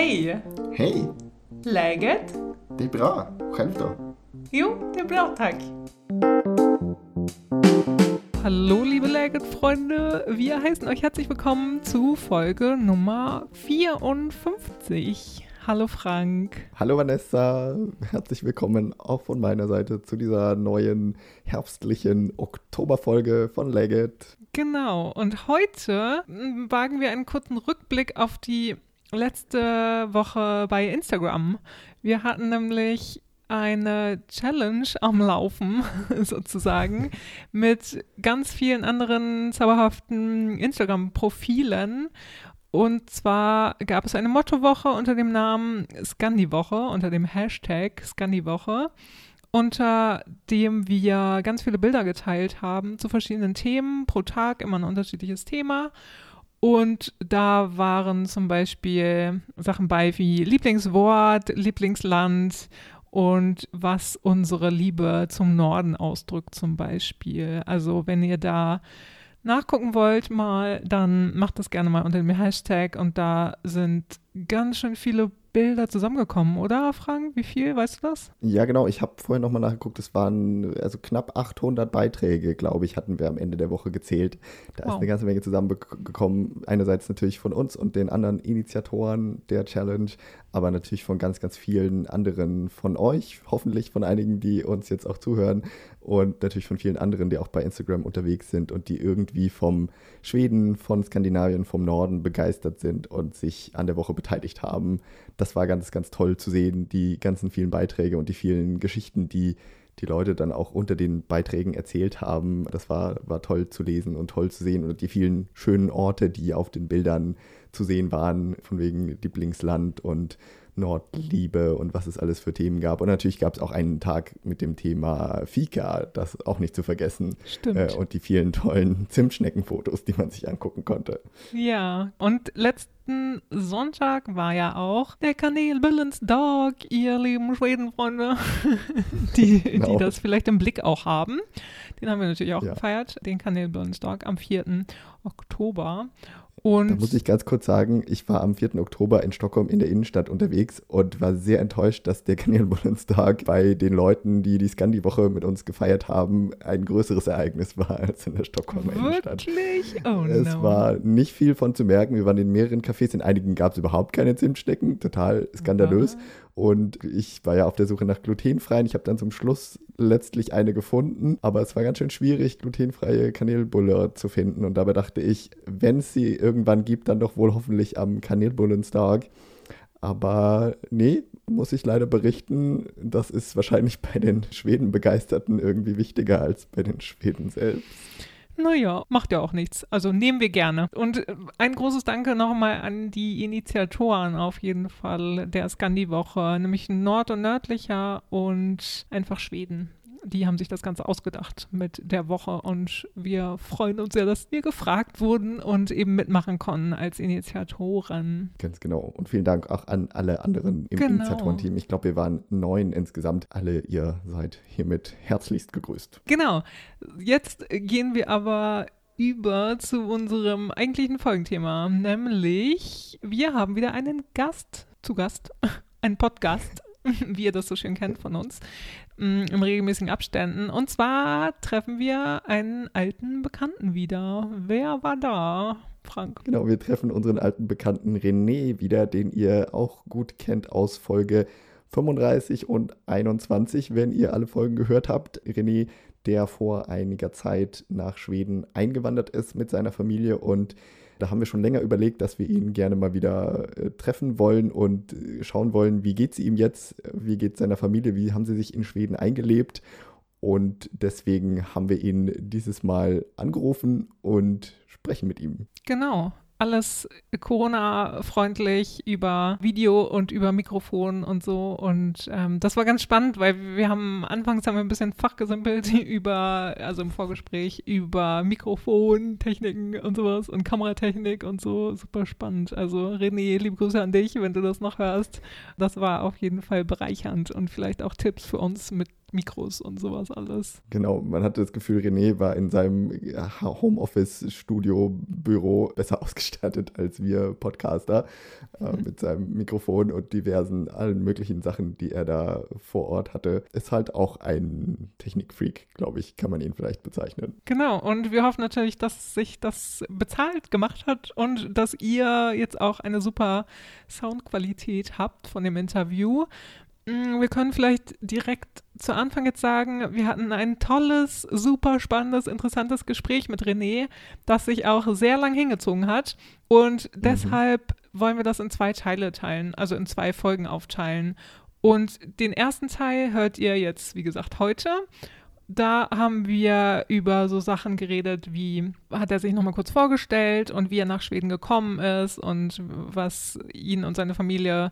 Hej! Hej! Läget? Det är bra. Själv då? Jo, det är bra tack. Hallo liebe Läget-Freunde, wir heißen euch herzlich willkommen zu Folge Nummer 54. Hallo Frank. Hallo Vanessa, herzlich willkommen auch von meiner Seite zu dieser neuen herbstlichen Oktoberfolge von Legit. Genau, und heute wagen wir einen kurzen Rückblick auf die letzte Woche bei Instagram. Wir hatten nämlich eine Challenge am Laufen, sozusagen, mit ganz vielen anderen zauberhaften Instagram-Profilen. Und zwar gab es eine Mottowoche unter dem Namen Scandiwoche, unter dem Hashtag Scandiwoche, unter dem wir ganz viele Bilder geteilt haben zu verschiedenen Themen, pro Tag immer ein unterschiedliches Thema. Und da waren zum Beispiel Sachen bei wie Lieblingswort, Lieblingsland und was unsere Liebe zum Norden ausdrückt zum Beispiel. Also wenn ihr da nachgucken wollt mal, dann macht das gerne mal unter dem Hashtag und da sind ganz schön viele Bilder zusammengekommen, oder Frank? Wie viel, weißt du das? Ja, genau. Ich habe vorher nochmal nachgeguckt. Es waren also knapp 800 Beiträge, glaube ich, hatten wir am Ende der Woche gezählt. Da wow. ist eine ganze Menge zusammengekommen. Einerseits natürlich von uns und den anderen Initiatoren der Challenge, aber natürlich von ganz, ganz vielen anderen von euch. Hoffentlich von einigen, die uns jetzt auch zuhören und natürlich von vielen anderen, die auch bei Instagram unterwegs sind und die irgendwie vom Schweden, von Skandinavien, vom Norden begeistert sind und sich an der Woche beteiligt haben. Das war ganz, ganz toll zu sehen, die ganzen vielen Beiträge und die vielen Geschichten, die die Leute dann auch unter den Beiträgen erzählt haben. Das war, war toll zu lesen und toll zu sehen und die vielen schönen Orte, die auf den Bildern zu sehen waren, von wegen Lieblingsland und Nordliebe und was es alles für Themen gab. Und natürlich gab es auch einen Tag mit dem Thema Fika, das auch nicht zu vergessen. Stimmt. Äh, und die vielen tollen Zimtschneckenfotos, die man sich angucken konnte. Ja, und letzten Sonntag war ja auch der Kanal Billens Dog, ihr lieben Schwedenfreunde, die, genau. die das vielleicht im Blick auch haben. Den haben wir natürlich auch ja. gefeiert, den Kanal Billens Dog am 4. Oktober. Und da muss ich ganz kurz sagen, ich war am 4. Oktober in Stockholm in der Innenstadt unterwegs und war sehr enttäuscht, dass der Kanelbullentag bei den Leuten, die die Scandi-Woche mit uns gefeiert haben, ein größeres Ereignis war als in der Stockholmer Innenstadt. Wirklich? Oh es no. war nicht viel von zu merken. Wir waren in mehreren Cafés, in einigen gab es überhaupt keine Zimtstecken, total skandalös. Was? Und ich war ja auf der Suche nach glutenfreien. Ich habe dann zum Schluss letztlich eine gefunden, aber es war ganz schön schwierig, glutenfreie Kanelbulle zu finden. Und dabei dachte ich, wenn es sie irgendwann gibt, dann doch wohl hoffentlich am Kanelbullenstag. Aber nee, muss ich leider berichten, das ist wahrscheinlich bei den Schweden-Begeisterten irgendwie wichtiger als bei den Schweden selbst. Naja, macht ja auch nichts. Also nehmen wir gerne. Und äh, ein großes Danke nochmal an die Initiatoren auf jeden Fall der Scandi-Woche, nämlich Nord- und Nördlicher und einfach Schweden die haben sich das Ganze ausgedacht mit der Woche und wir freuen uns sehr, dass wir gefragt wurden und eben mitmachen konnten als Initiatoren. Ganz genau. Und vielen Dank auch an alle anderen im genau. Initiatorenteam. Ich glaube, wir waren neun insgesamt. Alle ihr seid hiermit herzlichst gegrüßt. Genau. Jetzt gehen wir aber über zu unserem eigentlichen Folgenthema, nämlich wir haben wieder einen Gast zu Gast, einen Podcast wie ihr das so schön kennt von uns, im regelmäßigen Abständen. Und zwar treffen wir einen alten Bekannten wieder. Wer war da? Frank. Genau, wir treffen unseren alten Bekannten René wieder, den ihr auch gut kennt aus Folge 35 und 21, wenn ihr alle Folgen gehört habt. René, der vor einiger Zeit nach Schweden eingewandert ist mit seiner Familie und da haben wir schon länger überlegt, dass wir ihn gerne mal wieder äh, treffen wollen und äh, schauen wollen, wie geht es ihm jetzt, wie geht es seiner Familie, wie haben sie sich in Schweden eingelebt. Und deswegen haben wir ihn dieses Mal angerufen und sprechen mit ihm. Genau alles Corona-freundlich über Video und über Mikrofon und so. Und ähm, das war ganz spannend, weil wir haben anfangs haben wir ein bisschen fachgesimpelt über, also im Vorgespräch, über Mikrofontechniken und sowas und Kameratechnik und so. Super spannend. Also René, liebe Grüße an dich, wenn du das noch hörst. Das war auf jeden Fall bereichernd und vielleicht auch Tipps für uns mit Mikros und sowas alles. Genau, man hatte das Gefühl, René war in seinem Homeoffice-Studio-Büro besser ausgestattet als wir Podcaster äh, mhm. mit seinem Mikrofon und diversen allen möglichen Sachen, die er da vor Ort hatte. Ist halt auch ein Technikfreak, glaube ich, kann man ihn vielleicht bezeichnen. Genau, und wir hoffen natürlich, dass sich das bezahlt gemacht hat und dass ihr jetzt auch eine super Soundqualität habt von dem Interview. Mm, wir können vielleicht direkt zu Anfang jetzt sagen, wir hatten ein tolles, super spannendes, interessantes Gespräch mit René, das sich auch sehr lang hingezogen hat. Und mhm. deshalb wollen wir das in zwei Teile teilen, also in zwei Folgen aufteilen. Und den ersten Teil hört ihr jetzt, wie gesagt, heute da haben wir über so Sachen geredet, wie hat er sich nochmal kurz vorgestellt und wie er nach Schweden gekommen ist und was ihn und seine Familie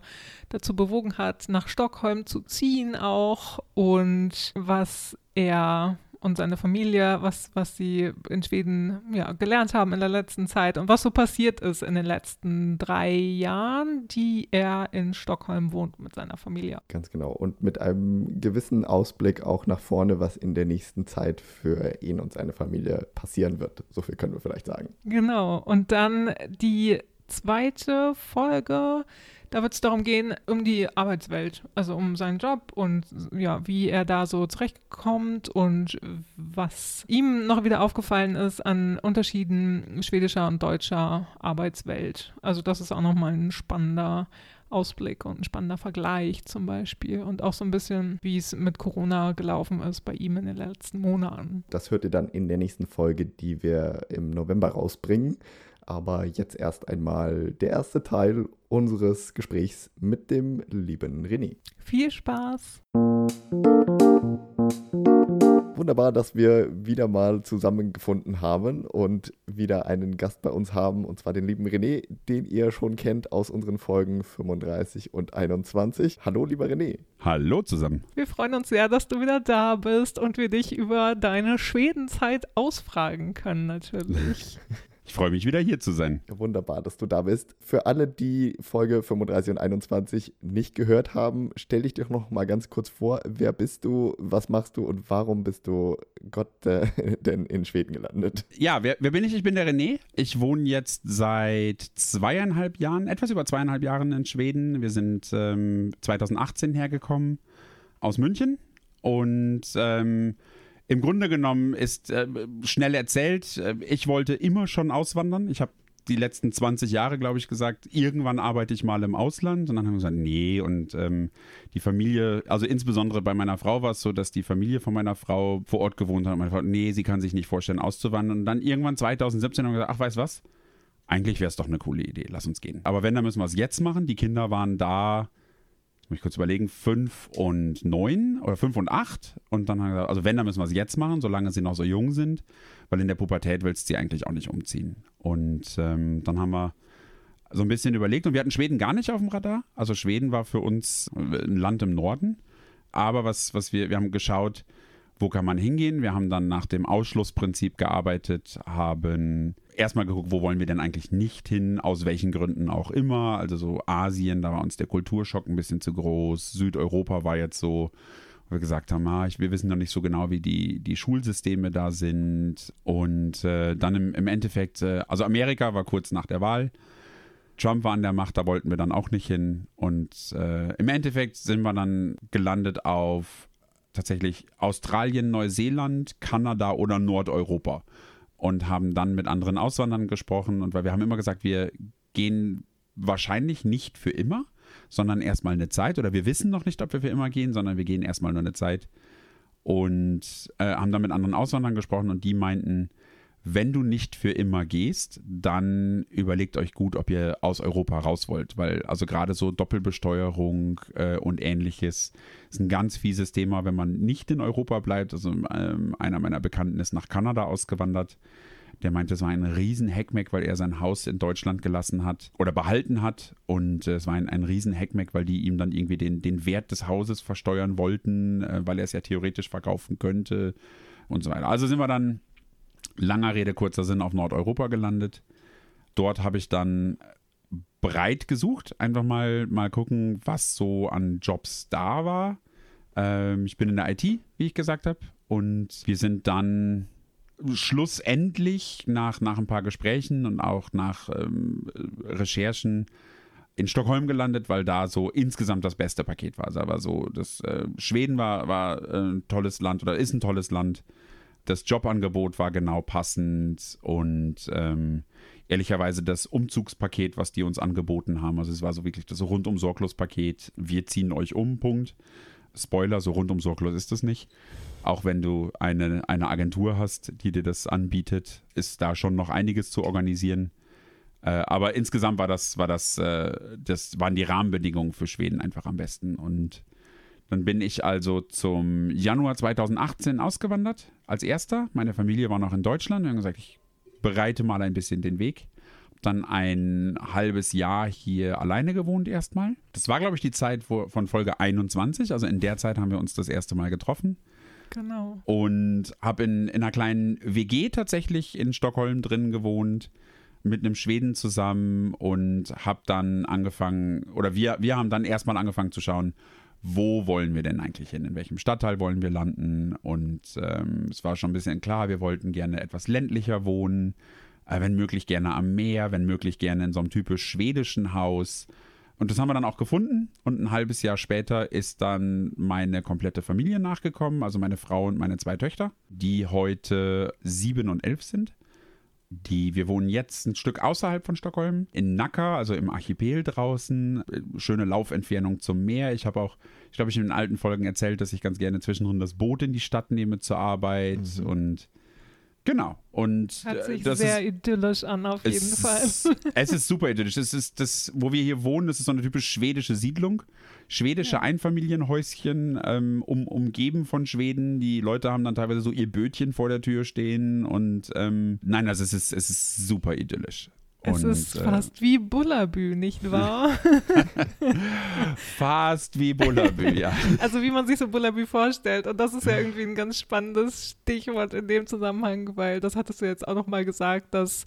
dazu bewogen hat, nach Stockholm zu ziehen auch und was er und seine Familie, was, was sie in Schweden ja, gelernt haben in der letzten Zeit und was so passiert ist in den letzten drei Jahren, die er in Stockholm wohnt mit seiner Familie. Ganz genau. Und mit einem gewissen Ausblick auch nach vorne, was in der nächsten Zeit für ihn und seine Familie passieren wird. So viel können wir vielleicht sagen. Genau. Und dann die zweite Folge da wird es darum gehen, um die Arbeitswelt, also um seinen Job und ja, wie er da so zurechtkommt und was ihm noch wieder aufgefallen ist an Unterschieden schwedischer und deutscher Arbeitswelt. Also das ist auch nochmal ein spannender Ausblick und ein spannender Vergleich zum Beispiel und auch so ein bisschen, wie es mit Corona gelaufen ist bei ihm in den letzten Monaten. Das hört ihr dann in der nächsten Folge, die wir im November rausbringen. Aber jetzt erst einmal der erste Teil unseres Gesprächs mit dem lieben René. Viel Spaß! Wunderbar, dass wir wieder mal zusammengefunden haben und wieder einen Gast bei uns haben, und zwar den lieben René, den ihr schon kennt aus unseren Folgen 35 und 21. Hallo, lieber René. Hallo zusammen. Wir freuen uns sehr, dass du wieder da bist und wir dich über deine Schwedenzeit ausfragen können, natürlich. Ich freue mich wieder hier zu sein. Wunderbar, dass du da bist. Für alle, die Folge 35 und 21 nicht gehört haben, stell dich doch noch mal ganz kurz vor. Wer bist du, was machst du und warum bist du Gott äh, denn in Schweden gelandet? Ja, wer, wer, bin ich? Ich bin der René. Ich wohne jetzt seit zweieinhalb Jahren, etwas über zweieinhalb Jahren in Schweden. Wir sind ähm, 2018 hergekommen aus München und ähm, im Grunde genommen ist äh, schnell erzählt, äh, ich wollte immer schon auswandern. Ich habe die letzten 20 Jahre, glaube ich, gesagt, irgendwann arbeite ich mal im Ausland. Und dann haben wir gesagt, nee. Und ähm, die Familie, also insbesondere bei meiner Frau war es so, dass die Familie von meiner Frau vor Ort gewohnt hat. Und meine Frau, nee, sie kann sich nicht vorstellen, auszuwandern. Und dann irgendwann 2017 haben wir gesagt, ach, weißt was? Eigentlich wäre es doch eine coole Idee, lass uns gehen. Aber wenn, dann müssen wir es jetzt machen. Die Kinder waren da muss ich kurz überlegen, fünf und neun oder fünf und acht. Und dann haben wir gesagt, also wenn, dann müssen wir es jetzt machen, solange sie noch so jung sind, weil in der Pubertät willst du sie eigentlich auch nicht umziehen. Und ähm, dann haben wir so ein bisschen überlegt und wir hatten Schweden gar nicht auf dem Radar. Also Schweden war für uns ein Land im Norden. Aber was, was wir, wir haben geschaut, wo kann man hingehen? Wir haben dann nach dem Ausschlussprinzip gearbeitet, haben erstmal geguckt, wo wollen wir denn eigentlich nicht hin, aus welchen Gründen auch immer. Also so Asien, da war uns der Kulturschock ein bisschen zu groß. Südeuropa war jetzt so, wo wir gesagt haben, ah, ich, wir wissen noch nicht so genau, wie die, die Schulsysteme da sind. Und äh, dann im, im Endeffekt, äh, also Amerika war kurz nach der Wahl. Trump war an der Macht, da wollten wir dann auch nicht hin. Und äh, im Endeffekt sind wir dann gelandet auf tatsächlich Australien, Neuseeland, Kanada oder Nordeuropa und haben dann mit anderen Auswandern gesprochen und weil wir haben immer gesagt, wir gehen wahrscheinlich nicht für immer, sondern erstmal eine Zeit oder wir wissen noch nicht, ob wir für immer gehen, sondern wir gehen erstmal nur eine Zeit und äh, haben dann mit anderen Auswandern gesprochen und die meinten, wenn du nicht für immer gehst, dann überlegt euch gut, ob ihr aus Europa raus wollt, weil also gerade so Doppelbesteuerung äh, und ähnliches ist ein ganz fieses Thema, wenn man nicht in Europa bleibt. Also ähm, einer meiner Bekannten ist nach Kanada ausgewandert. Der meinte, es war ein riesen Hackmack, weil er sein Haus in Deutschland gelassen hat oder behalten hat. Und äh, es war ein, ein riesen Hackmack, weil die ihm dann irgendwie den, den Wert des Hauses versteuern wollten, äh, weil er es ja theoretisch verkaufen könnte und so weiter. Also sind wir dann langer Rede, kurzer Sinn, auf Nordeuropa gelandet. Dort habe ich dann breit gesucht, einfach mal, mal gucken, was so an Jobs da war. Ähm, ich bin in der IT, wie ich gesagt habe. Und wir sind dann schlussendlich nach, nach ein paar Gesprächen und auch nach ähm, Recherchen in Stockholm gelandet, weil da so insgesamt das beste Paket war. Also war so, das äh, Schweden war, war äh, ein tolles Land oder ist ein tolles Land. Das Jobangebot war genau passend und ähm, ehrlicherweise das Umzugspaket, was die uns angeboten haben. Also es war so wirklich das rundum sorglos Paket. Wir ziehen euch um, Punkt. Spoiler, so rundum sorglos ist es nicht. Auch wenn du eine, eine Agentur hast, die dir das anbietet, ist da schon noch einiges zu organisieren. Äh, aber insgesamt war das, war das, äh, das waren die Rahmenbedingungen für Schweden einfach am besten. Und dann bin ich also zum Januar 2018 ausgewandert als erster. Meine Familie war noch in Deutschland. Wir haben gesagt, ich bereite mal ein bisschen den Weg. Dann ein halbes Jahr hier alleine gewohnt erstmal. Das war, glaube ich, die Zeit wo, von Folge 21. Also in der Zeit haben wir uns das erste Mal getroffen. Genau. Und habe in, in einer kleinen WG tatsächlich in Stockholm drin gewohnt mit einem Schweden zusammen und habe dann angefangen, oder wir, wir haben dann erstmal angefangen zu schauen, wo wollen wir denn eigentlich hin, in welchem Stadtteil wollen wir landen. Und ähm, es war schon ein bisschen klar, wir wollten gerne etwas ländlicher wohnen, äh, wenn möglich gerne am Meer, wenn möglich gerne in so einem typisch schwedischen Haus. Und das haben wir dann auch gefunden. Und ein halbes Jahr später ist dann meine komplette Familie nachgekommen, also meine Frau und meine zwei Töchter, die heute sieben und elf sind. Die, wir wohnen jetzt ein Stück außerhalb von Stockholm, in Nacka, also im Archipel draußen. Schöne Laufentfernung zum Meer. Ich habe auch, ich glaube, ich in den alten Folgen erzählt, dass ich ganz gerne zwischendrin das Boot in die Stadt nehme zur Arbeit. Mhm. Und Genau. Und Hört sich das sehr ist, idyllisch an, auf jeden Fall. Es ist super idyllisch. Es ist das, wo wir hier wohnen, das ist so eine typisch schwedische Siedlung. Schwedische. Einfamilienhäuschen, ähm, um, umgeben von Schweden. Die Leute haben dann teilweise so ihr Bötchen vor der Tür stehen. Und ähm, nein, also es ist, es ist super idyllisch. Es und, ist äh, fast wie Bullabü, nicht wahr? fast wie Bullabü, ja. Also wie man sich so Bullabü vorstellt. Und das ist ja irgendwie ein ganz spannendes Stichwort in dem Zusammenhang, weil das hattest du jetzt auch nochmal gesagt, dass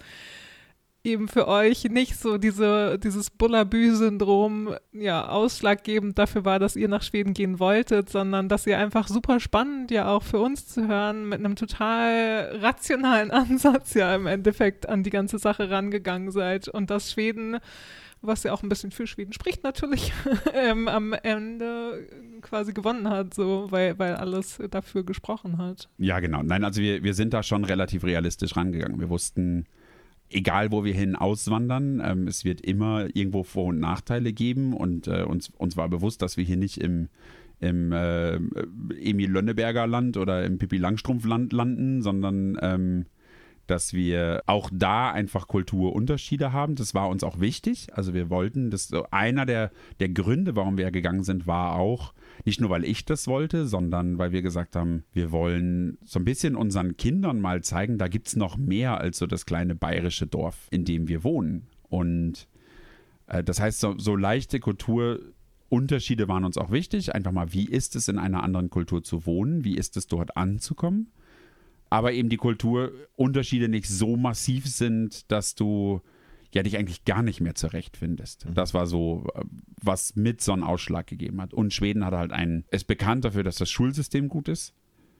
eben für euch nicht so diese, dieses Bullabü-Syndrom ja, ausschlaggebend dafür war, dass ihr nach Schweden gehen wolltet, sondern dass ihr einfach super spannend ja auch für uns zu hören, mit einem total rationalen Ansatz ja im Endeffekt an die ganze Sache rangegangen seid und dass Schweden was ja auch ein bisschen für Schweden spricht natürlich, ähm, am Ende quasi gewonnen hat, so, weil, weil alles dafür gesprochen hat. Ja, genau. Nein, also wir, wir sind da schon relativ realistisch rangegangen. Wir wussten, egal wo wir hin auswandern, ähm, es wird immer irgendwo Vor- und Nachteile geben und äh, uns, uns war bewusst, dass wir hier nicht im, im äh, Emil Lönneberger Land oder im Pippi Langstrumpf Land landen, sondern ähm, dass wir auch da einfach Kulturunterschiede haben. Das war uns auch wichtig. Also wir wollten, das so einer der, der Gründe, warum wir gegangen sind, war auch, nicht nur weil ich das wollte, sondern weil wir gesagt haben, wir wollen so ein bisschen unseren Kindern mal zeigen, da gibt es noch mehr als so das kleine bayerische Dorf, in dem wir wohnen. Und äh, das heißt, so, so leichte Kulturunterschiede waren uns auch wichtig. Einfach mal, wie ist es in einer anderen Kultur zu wohnen? Wie ist es dort anzukommen? aber eben die Kulturunterschiede nicht so massiv sind, dass du ja dich eigentlich gar nicht mehr zurechtfindest. Mhm. Das war so, was mit so einen Ausschlag gegeben hat. Und Schweden hat halt einen, ist bekannt dafür, dass das Schulsystem gut ist.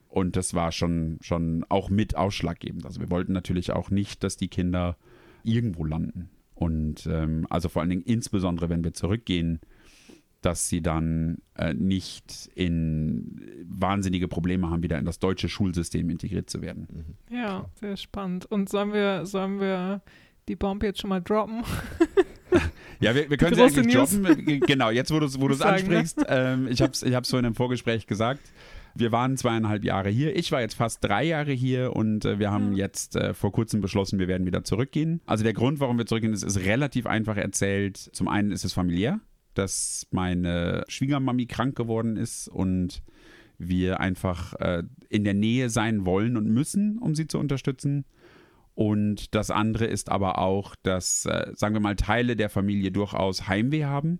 Und das war schon, schon auch mit ausschlaggebend. Also wir wollten natürlich auch nicht, dass die Kinder irgendwo landen. Und ähm, also vor allen Dingen insbesondere, wenn wir zurückgehen, dass sie dann äh, nicht in wahnsinnige Probleme haben, wieder in das deutsche Schulsystem integriert zu werden. Mhm. Ja, sehr spannend. Und sollen wir, sollen wir die Bombe jetzt schon mal droppen? ja, wir, wir können sie eigentlich News. droppen. Genau, jetzt wo du es wo ne? ansprichst, ne? ähm, ich habe es ich vorhin im Vorgespräch gesagt. Wir waren zweieinhalb Jahre hier. Ich war jetzt fast drei Jahre hier und äh, wir haben jetzt äh, vor kurzem beschlossen, wir werden wieder zurückgehen. Also der Grund, warum wir zurückgehen, ist, ist relativ einfach erzählt. Zum einen ist es familiär dass meine Schwiegermami krank geworden ist und wir einfach äh, in der Nähe sein wollen und müssen, um sie zu unterstützen. Und das andere ist aber auch, dass, äh, sagen wir mal, Teile der Familie durchaus Heimweh haben.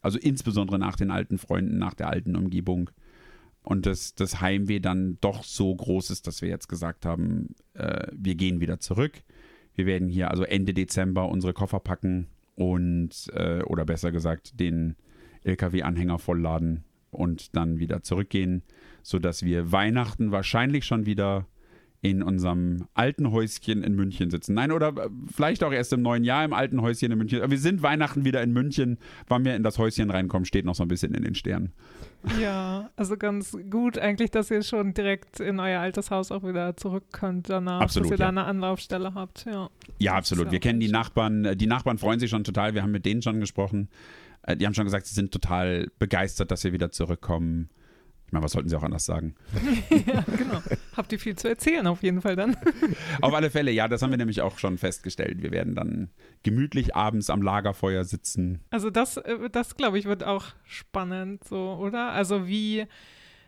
Also insbesondere nach den alten Freunden, nach der alten Umgebung. Und dass das Heimweh dann doch so groß ist, dass wir jetzt gesagt haben, äh, wir gehen wieder zurück. Wir werden hier also Ende Dezember unsere Koffer packen und, äh, oder besser gesagt, den LKW-Anhänger vollladen und dann wieder zurückgehen, sodass wir Weihnachten wahrscheinlich schon wieder in unserem alten Häuschen in München sitzen. Nein, oder äh, vielleicht auch erst im neuen Jahr im alten Häuschen in München. Aber wir sind Weihnachten wieder in München. Wann wir in das Häuschen reinkommen, steht noch so ein bisschen in den Sternen. Ja, also ganz gut eigentlich, dass ihr schon direkt in euer altes Haus auch wieder zurück könnt danach, absolut, dass ihr ja. da eine Anlaufstelle habt. Ja, ja absolut. Wir kennen die Nachbarn. Die Nachbarn freuen sich schon total. Wir haben mit denen schon gesprochen. Äh, die haben schon gesagt, sie sind total begeistert, dass wir wieder zurückkommen. Ich meine, was sollten sie auch anders sagen? ja, genau. Habt ihr viel zu erzählen, auf jeden Fall dann. auf alle Fälle, ja, das haben wir nämlich auch schon festgestellt. Wir werden dann gemütlich abends am Lagerfeuer sitzen. Also das, äh, das glaube ich, wird auch spannend, so, oder? Also wie,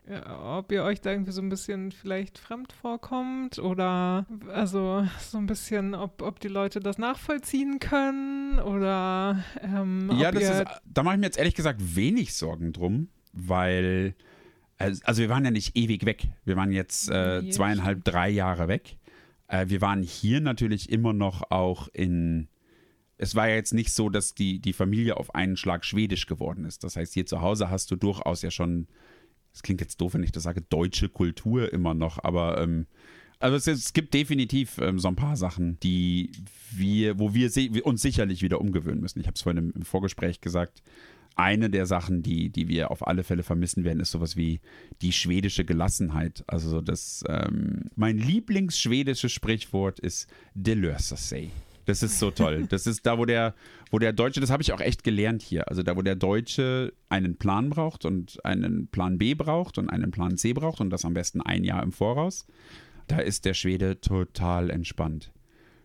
ja, ob ihr euch da irgendwie so ein bisschen vielleicht fremd vorkommt oder also so ein bisschen, ob, ob die Leute das nachvollziehen können oder ähm, Ja, das ist, da mache ich mir jetzt ehrlich gesagt wenig Sorgen drum, weil also wir waren ja nicht ewig weg. Wir waren jetzt äh, zweieinhalb, drei Jahre weg. Äh, wir waren hier natürlich immer noch auch in. Es war ja jetzt nicht so, dass die, die Familie auf einen Schlag schwedisch geworden ist. Das heißt, hier zu Hause hast du durchaus ja schon, es klingt jetzt doof, wenn ich das sage, deutsche Kultur immer noch, aber ähm, also es, es, gibt definitiv ähm, so ein paar Sachen, die wir, wo wir uns sicherlich wieder umgewöhnen müssen. Ich habe es vorhin im, im Vorgespräch gesagt eine der Sachen, die, die wir auf alle Fälle vermissen werden, ist sowas wie die schwedische Gelassenheit. Also das, ähm, mein Lieblingsschwedisches Sprichwort ist De löser sig. Das ist so toll. Das ist da, wo der, wo der Deutsche, das habe ich auch echt gelernt hier. Also da, wo der Deutsche einen Plan braucht und einen Plan B braucht und einen Plan C braucht und das am besten ein Jahr im Voraus, da ist der Schwede total entspannt.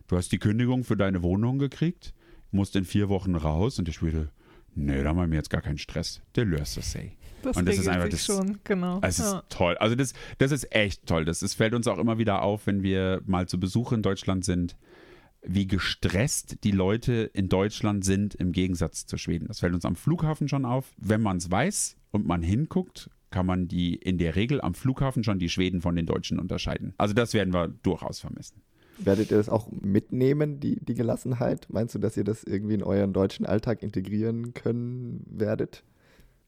Du hast die Kündigung für deine Wohnung gekriegt, musst in vier Wochen raus und der Schwede, Nee, da haben wir jetzt gar keinen Stress. Der löst das, ey. Das und das ist einfach das, schon, genau. Es ja. ist toll. Also das, das ist echt toll. Das, das fällt uns auch immer wieder auf, wenn wir mal zu Besuch in Deutschland sind, wie gestresst die Leute in Deutschland sind im Gegensatz zu Schweden. Das fällt uns am Flughafen schon auf. Wenn man es weiß und man hinguckt, kann man die in der Regel am Flughafen schon die Schweden von den Deutschen unterscheiden. Also das werden wir durchaus vermissen. Werdet ihr das auch mitnehmen, die, die Gelassenheit? Meinst du, dass ihr das irgendwie in euren deutschen Alltag integrieren können werdet?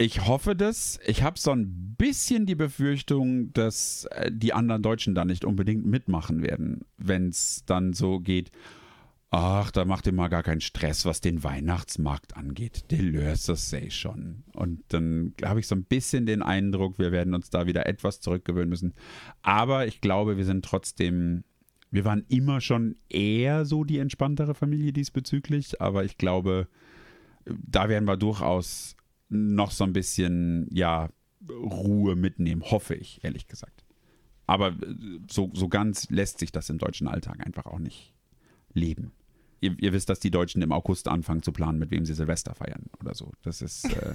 Ich hoffe das. Ich habe so ein bisschen die Befürchtung, dass äh, die anderen Deutschen da nicht unbedingt mitmachen werden, wenn es dann so geht. Ach, da macht ihr mal gar keinen Stress, was den Weihnachtsmarkt angeht. Der löst das sei schon. Und dann habe ich so ein bisschen den Eindruck, wir werden uns da wieder etwas zurückgewöhnen müssen. Aber ich glaube, wir sind trotzdem wir waren immer schon eher so die entspanntere Familie diesbezüglich, aber ich glaube, da werden wir durchaus noch so ein bisschen, ja, Ruhe mitnehmen, hoffe ich, ehrlich gesagt. Aber so, so ganz lässt sich das im deutschen Alltag einfach auch nicht leben. Ihr, ihr wisst, dass die Deutschen im August anfangen zu planen, mit wem sie Silvester feiern oder so. Das ist, äh,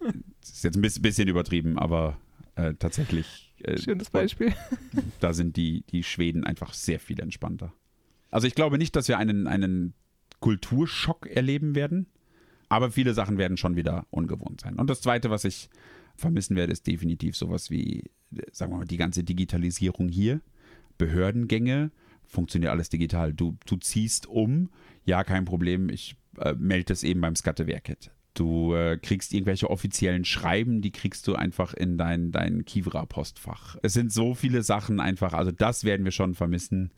das ist jetzt ein bisschen übertrieben, aber äh, tatsächlich. Äh, Schönes Beispiel. Da sind die, die Schweden einfach sehr viel entspannter. Also ich glaube nicht, dass wir einen, einen Kulturschock erleben werden, aber viele Sachen werden schon wieder ungewohnt sein. Und das Zweite, was ich vermissen werde, ist definitiv sowas wie, sagen wir mal, die ganze Digitalisierung hier. Behördengänge, funktioniert alles digital. Du, du ziehst um, ja, kein Problem, ich äh, melde es eben beim Skattewerket. Du äh, kriegst irgendwelche offiziellen Schreiben, die kriegst du einfach in dein, dein Kivra-Postfach. Es sind so viele Sachen einfach, also das werden wir schon vermissen.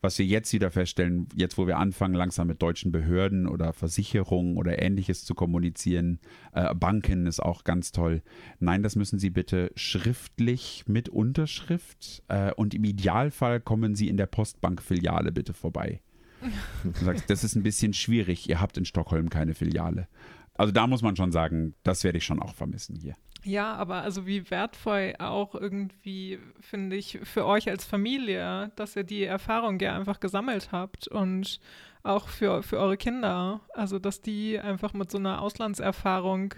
Was wir jetzt wieder feststellen, jetzt wo wir anfangen, langsam mit deutschen Behörden oder Versicherungen oder ähnliches zu kommunizieren, äh, Banken ist auch ganz toll. Nein, das müssen Sie bitte schriftlich mit Unterschrift äh, und im Idealfall kommen Sie in der Postbankfiliale bitte vorbei. Du sagst, das ist ein bisschen schwierig. Ihr habt in Stockholm keine Filiale. Also da muss man schon sagen, das werde ich schon auch vermissen hier. Ja, aber also wie wertvoll auch irgendwie, finde ich, für euch als Familie, dass ihr die Erfahrung ja einfach gesammelt habt und auch für, für eure Kinder. Also, dass die einfach mit so einer Auslandserfahrung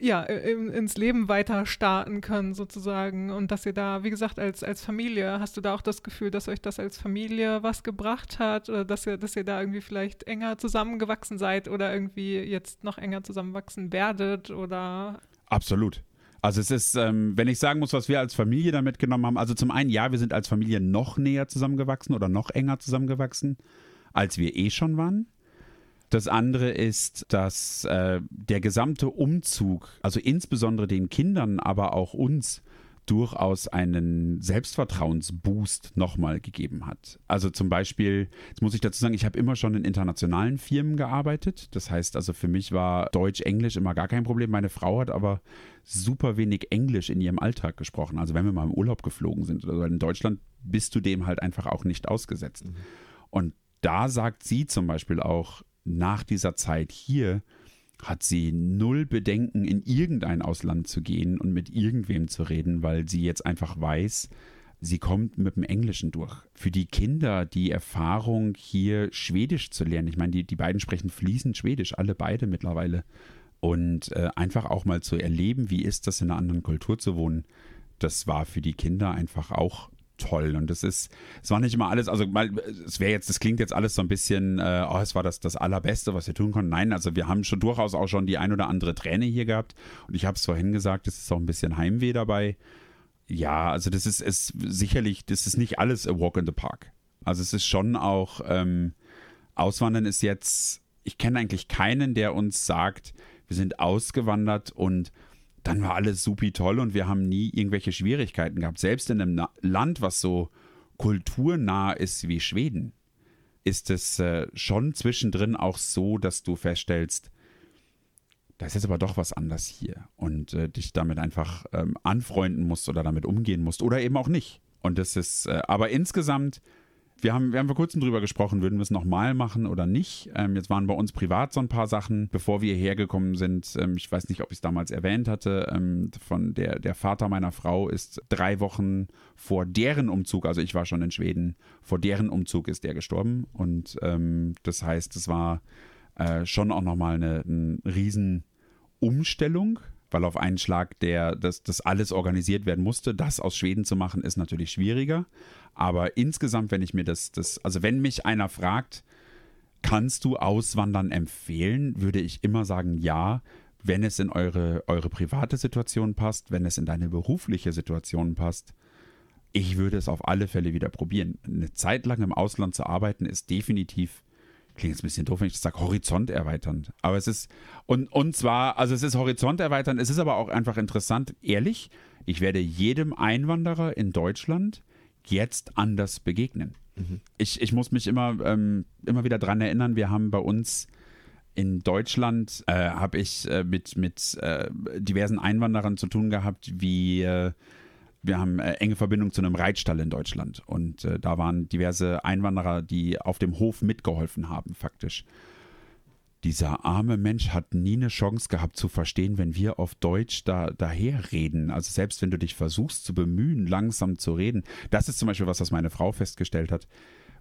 ja, in, ins Leben weiter starten können sozusagen und dass ihr da, wie gesagt, als, als Familie, hast du da auch das Gefühl, dass euch das als Familie was gebracht hat oder dass ihr, dass ihr da irgendwie vielleicht enger zusammengewachsen seid oder irgendwie jetzt noch enger zusammenwachsen werdet oder? Absolut. Also es ist, ähm, wenn ich sagen muss, was wir als Familie da mitgenommen haben, also zum einen, ja, wir sind als Familie noch näher zusammengewachsen oder noch enger zusammengewachsen, als wir eh schon waren Das andere ist, dass äh, der gesamte Umzug, also insbesondere den Kindern, aber auch uns, durchaus einen Selbstvertrauensboost nochmal gegeben hat. Also zum Beispiel, jetzt muss ich dazu sagen, ich habe immer schon in internationalen Firmen gearbeitet. Das heißt also, für mich war Deutsch, Englisch immer gar kein Problem. Meine Frau hat aber super wenig Englisch in ihrem Alltag gesprochen. Also wenn wir mal im Urlaub geflogen sind oder so, in Deutschland bist du dem halt einfach auch nicht ausgesetzt. Mhm. Und da sagt sie zum Beispiel auch nach dieser Zeit hier, hat sie null Bedenken, in irgendein Ausland zu gehen und mit irgendwem zu reden, weil sie jetzt einfach weiß, sie kommt mit dem Englischen durch. Für die Kinder die Erfahrung, hier Schwedisch zu lernen, ich meine, die, die beiden sprechen fließend Schwedisch, alle beide mittlerweile. Und äh, einfach auch mal zu erleben, wie ist das in einer anderen Kultur zu wohnen, das war für die Kinder einfach auch toll. Und das ist, es war nicht immer alles, also mal, es wäre jetzt, das klingt jetzt alles so ein bisschen, äh, oh, es war das, das Allerbeste, was wir tun konnten. Nein, also wir haben schon durchaus auch schon die ein oder andere Träne hier gehabt. Und ich habe es vorhin gesagt, es ist auch ein bisschen Heimweh dabei. Ja, also das ist, ist sicherlich, das ist nicht alles a walk in the park. Also es ist schon auch, ähm, Auswandern ist jetzt, ich kenne eigentlich keinen, der uns sagt, wir sind ausgewandert und dann war alles supi toll und wir haben nie irgendwelche Schwierigkeiten gehabt. Selbst in einem Na Land, was so kulturnah ist wie Schweden, ist es äh, schon zwischendrin auch so, dass du feststellst, da ist jetzt aber doch was anders hier und äh, dich damit einfach ähm, anfreunden musst oder damit umgehen musst oder eben auch nicht. Und das ist, äh, aber insgesamt wir haben, wir haben vor kurzem drüber gesprochen, würden wir es nochmal machen oder nicht. Ähm, jetzt waren bei uns privat so ein paar Sachen, bevor wir hergekommen sind. Ähm, ich weiß nicht, ob ich es damals erwähnt hatte. Ähm, von der, der Vater meiner Frau ist drei Wochen vor deren Umzug, also ich war schon in Schweden, vor deren Umzug ist der gestorben. Und ähm, das heißt, es war äh, schon auch nochmal eine, eine Riesenumstellung weil auf einen Schlag der, das, das alles organisiert werden musste. Das aus Schweden zu machen, ist natürlich schwieriger. Aber insgesamt, wenn ich mir das, das, also wenn mich einer fragt, kannst du Auswandern empfehlen, würde ich immer sagen, ja, wenn es in eure, eure private Situation passt, wenn es in deine berufliche Situation passt. Ich würde es auf alle Fälle wieder probieren. Eine Zeit lang im Ausland zu arbeiten, ist definitiv, klingt jetzt ein bisschen doof, wenn ich das sage, horizonterweiternd. Aber es ist, und, und zwar, also es ist horizonterweiternd, es ist aber auch einfach interessant, ehrlich, ich werde jedem Einwanderer in Deutschland jetzt anders begegnen. Mhm. Ich, ich muss mich immer, ähm, immer wieder daran erinnern, wir haben bei uns in Deutschland, äh, habe ich äh, mit, mit äh, diversen Einwanderern zu tun gehabt, wie äh, wir haben äh, enge Verbindung zu einem Reitstall in Deutschland. Und äh, da waren diverse Einwanderer, die auf dem Hof mitgeholfen haben, faktisch dieser arme Mensch hat nie eine Chance gehabt zu verstehen, wenn wir auf Deutsch da daher reden. Also selbst wenn du dich versuchst zu bemühen, langsam zu reden. Das ist zum Beispiel was, was meine Frau festgestellt hat,